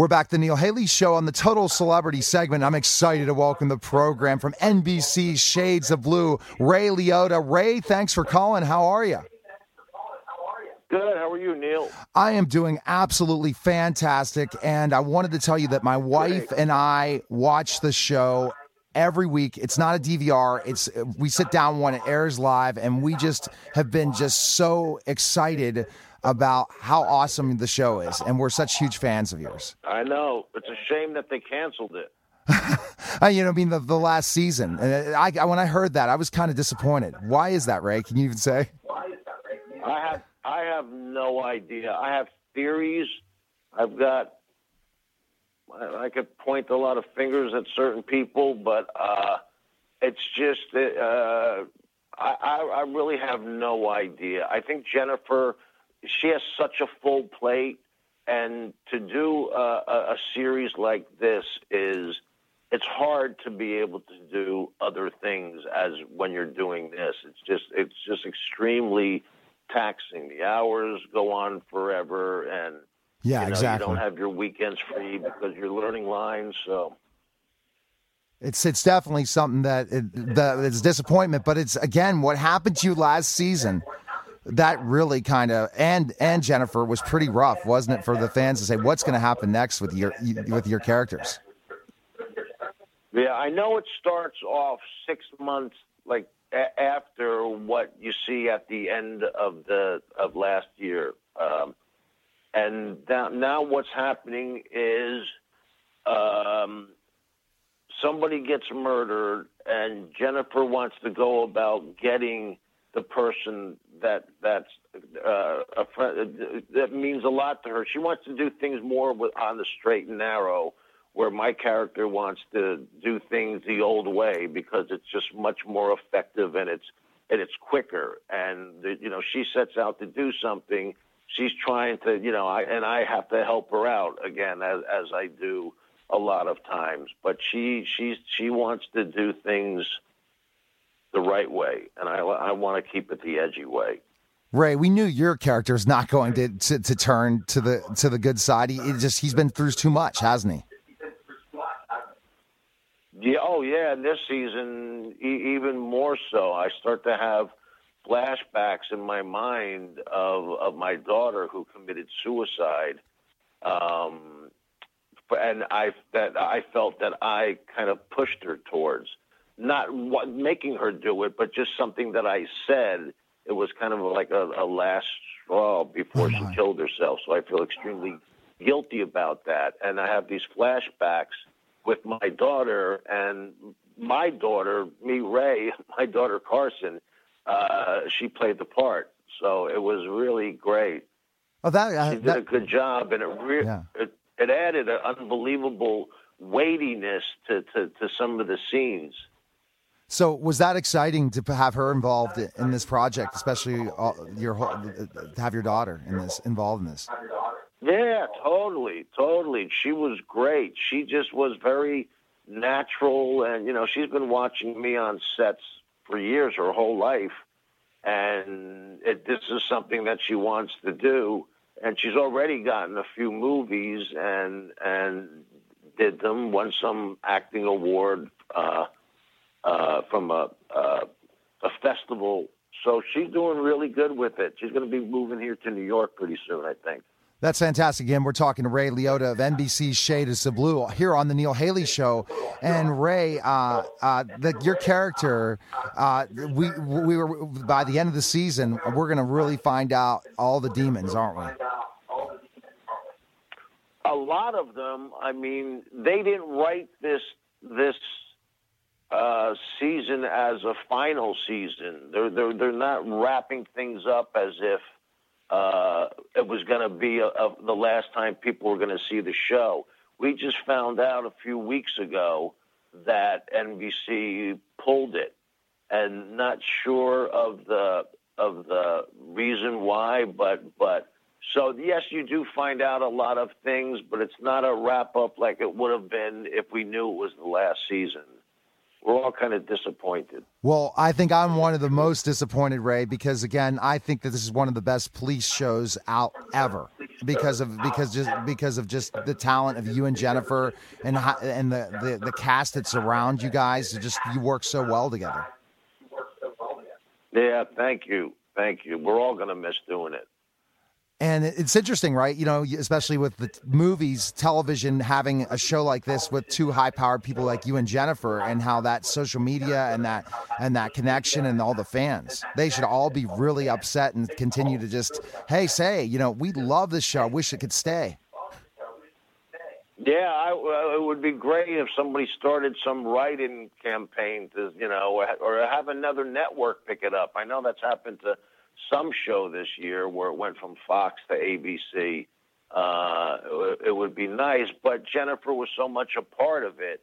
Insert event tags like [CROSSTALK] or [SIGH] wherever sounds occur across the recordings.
We're back the Neil Haley Show on the Total Celebrity segment. I'm excited to welcome the program from NBC Shades of Blue, Ray Liotta. Ray, thanks for calling. How are you? Good. How are you, Neil? I am doing absolutely fantastic, and I wanted to tell you that my wife Great. and I watch the show every week. It's not a DVR. It's we sit down when it airs live, and we just have been just so excited about how awesome the show is, and we're such huge fans of yours. I know. It's a shame that they canceled it. [LAUGHS] Uh, you know, I mean, the, the last season. And I, I, when I heard that, I was kind of disappointed. Why is that, Ray? Can you even say? I have I have no idea. I have theories. I've got I, I could point a lot of fingers at certain people, but uh, it's just uh, I, I I really have no idea. I think Jennifer she has such a full plate, and to do a, a, a series like this is it's hard to be able to do other things as when you're doing this. It's just it's just extremely taxing. The hours go on forever, and Yeah, you know, exactly. You don't have your weekends free because you're learning lines. So It's it's definitely something that it, that it's disappointment, but it's again what happened to you last season. That really kind of and and Jennifer was pretty rough, wasn't it, for the fans to say what's going to happen next with your with your characters? yeah, I know it starts off six months like a- after what you see at the end of the of last year, um, and now, now what's happening is. Um, somebody gets murdered and Jennifer wants to go about getting the person that that's uh, a friend, that means a lot to her. She wants to do things more with, on the straight and narrow, where my character wants to do things the old way because it's just much more effective and it's and it's quicker. And you know, she sets out to do something. She's trying to, you know, I and I have to help her out again as as I do a lot of times. But she she's she wants to do things the right way, and I I want to keep it the edgy way. Ray, we knew your character is not going to, to to turn to the to the good side. He just he's been through too much, hasn't he? Yeah, oh yeah, and this season e- even more so. I start to have flashbacks in my mind of of my daughter who committed suicide, um, and I that I felt that I kind of pushed her towards not what, making her do it, but just something that I said. It was kind of like a, a last straw before she killed herself. So I feel extremely guilty about that, and I have these flashbacks with my daughter and my daughter, me Ray, [LAUGHS] my daughter Karsen, uh, she played the part. So it was really great. Oh, that, uh, She did that a good job, and it re- Yeah. it, it added an unbelievable weightiness to, to, to some of the scenes. So was that exciting to have her involved in this project, especially uh, your to have your daughter in this involved in this? Yeah, totally, totally. She was great. She just was very natural, and you know, she's been watching me on sets for years, her whole life, and it, this is something that she wants to do. And she's already gotten a few movies and and did them. Won some acting award uh, uh, from a, a a festival. So she's doing really good with it. She's going to be moving here to New York pretty soon, I think. That's fantastic. Again, we're talking to Ray Liotta of NBC's Shades of Blue here on the Neil Haley Show. And Ray, uh, uh, the, your character, uh, we we were by the end of the season, we're going to really find out all the demons, aren't we? a lot of them, I mean, they didn't write this this uh, season as a final season. They're they're they're not wrapping things up as if uh, it was going to be a, a, the last time people were going to see the show. We just found out a few weeks ago that NBC pulled it, and not sure of the of the reason why, but but so yes, you do find out a lot of things, but it's not a wrap up like it would have been if we knew it was the last season. We're all kind of disappointed. Well, I think I'm one of the most disappointed, Ray, because again, I think that this is one of the best police shows out ever because of because just because of just the talent of you and Jennifer and and the the, the cast that surround you guys. Just you work so well together. Yeah, thank you, thank you. We're all going to miss doing it. And it's interesting, right? You know, especially with the movies, television having a show like this with two high-powered people like you and Jennifer, and how that social media and that and that connection and all the fans, they should all be really upset and continue to just, hey, say, you know, we love this show. Wish it could stay. Yeah, I, it would be great if somebody started some writing campaign to, you know, or have another network pick it up. I know that's happened to some show this year where it went from Fox to ABC. Uh, it would be nice, but Jennifer was so much a part of it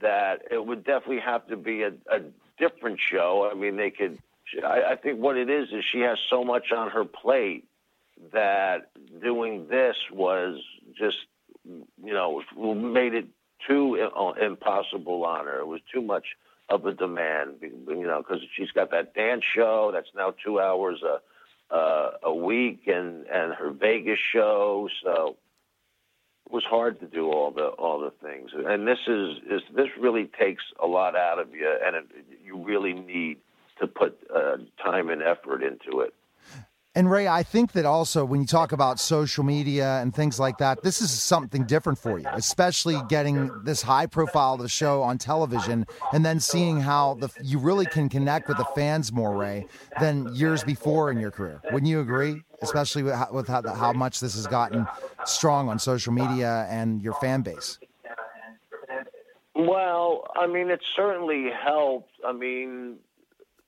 that it would definitely have to be a, a different show. I mean, they could. I, I think what it is is she has so much on her plate that doing this was just, you know, made it too impossible on her. It was too much of a demand, you know, because she's got that dance show that's now two hours a uh, a week, and and her Vegas show. So it was hard to do all the all the things. And this is is this really takes a lot out of you, and it, you really need to put uh, time and effort into it. And Ray, I think that also when you talk about social media and things like that, this is something different for you, especially getting this high profile of the show on television and then seeing how the you really can connect with the fans more, Ray, than years before in your career. Wouldn't you agree? Especially with how, with how, how much this has gotten strong on social media and your fan base. Well, I mean, it certainly helped. I mean,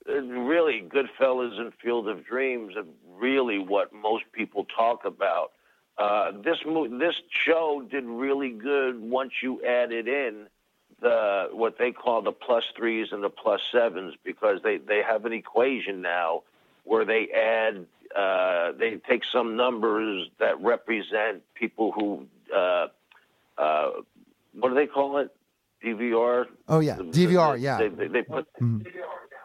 really, Goodfellas and Field of Dreams are really what most people talk about. Uh, this mo- this show did really good once you added in the what they call the plus threes and the plus sevens because they they have an equation now where they add uh, they take some numbers that represent people who uh, uh, what do they call it DVR? Oh yeah, DVR. Yeah, they, they, they put. Mm-hmm.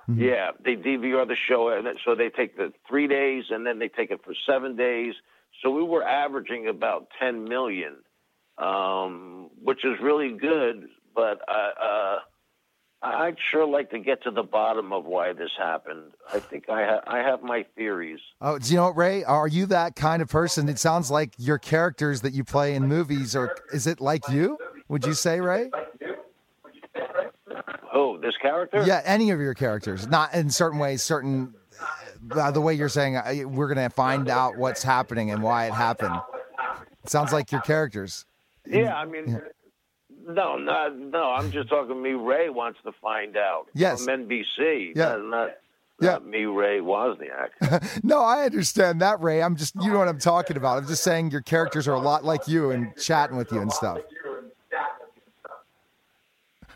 Mm-hmm. Yeah, they DVR the show, and so they take the three days, and then they take it for seven days. So we were averaging about 10 million, um, which is really good. But uh, uh, I'd sure like to get to the bottom of why this happened. I think I, ha- I have my theories. Oh, do you know Ray? Are you that kind of person? It sounds like your characters that you play in movies, or is it like you? Would you say, Ray? Oh, this character? Yeah, any of your characters. Not in certain ways, certain. Uh, the way you're saying, uh, we're going to find out what's happening and why it happened. It sounds like your characters. Yeah, I mean, yeah. no, not, no. I'm just talking. Me, Ray wants to find out. Yes, from NBC. Yeah, not, not yeah. me, Ray Wozniak. [LAUGHS] no, I understand that, Ray. I'm just, you know what I'm talking about. I'm just saying your characters are a lot like you and chatting with you and stuff.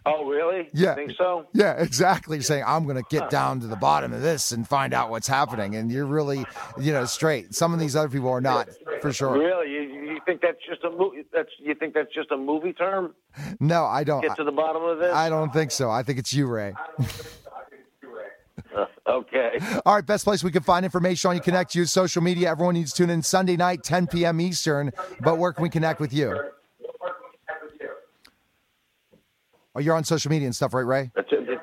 Oh, really? Yeah. You think so? Yeah, exactly. You're saying I'm going to get down to the bottom of this and find out what's happening, and you're really, you know, straight. Some of these other people are not, for sure. Really? You, you think that's just a movie? That's you think that's just a movie term? No, I don't. Get to the bottom of this. I don't think so. I think it's you, Ray. [LAUGHS] Okay. All right. Best place we can find information on you, connect you, social media. Everyone needs to tune in Sunday night, 10 p.m. Eastern. But where can we connect with you? Oh, you're on social media and stuff, right, Ray? That's it.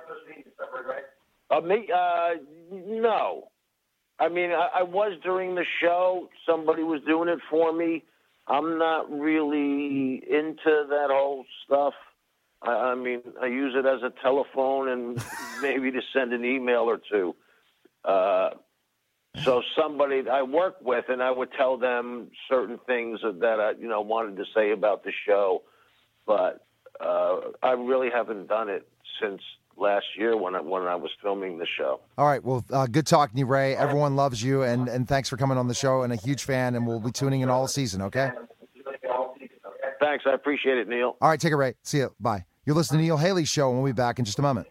Uh, me? Uh, no. I mean, I, I was during the show. Somebody was doing it for me. I'm not really into that whole stuff. I, I mean, I use it as a telephone and [LAUGHS] maybe to send an email or two. Uh, so somebody I work with, and I would tell them certain things that I, you know, wanted to say about the show, but uh, I really haven't done it since last year when I, when I was filming the show. All right. Well, uh, good talking to you, Ray. Everyone loves you, and, and thanks for coming on the show. And a huge fan, and we'll be tuning in all season. Okay. Thanks. I appreciate it, Neil. All right. Take it, Ray. See you. Bye. You're listening to Neil Haley Show, and we'll be back in just a moment.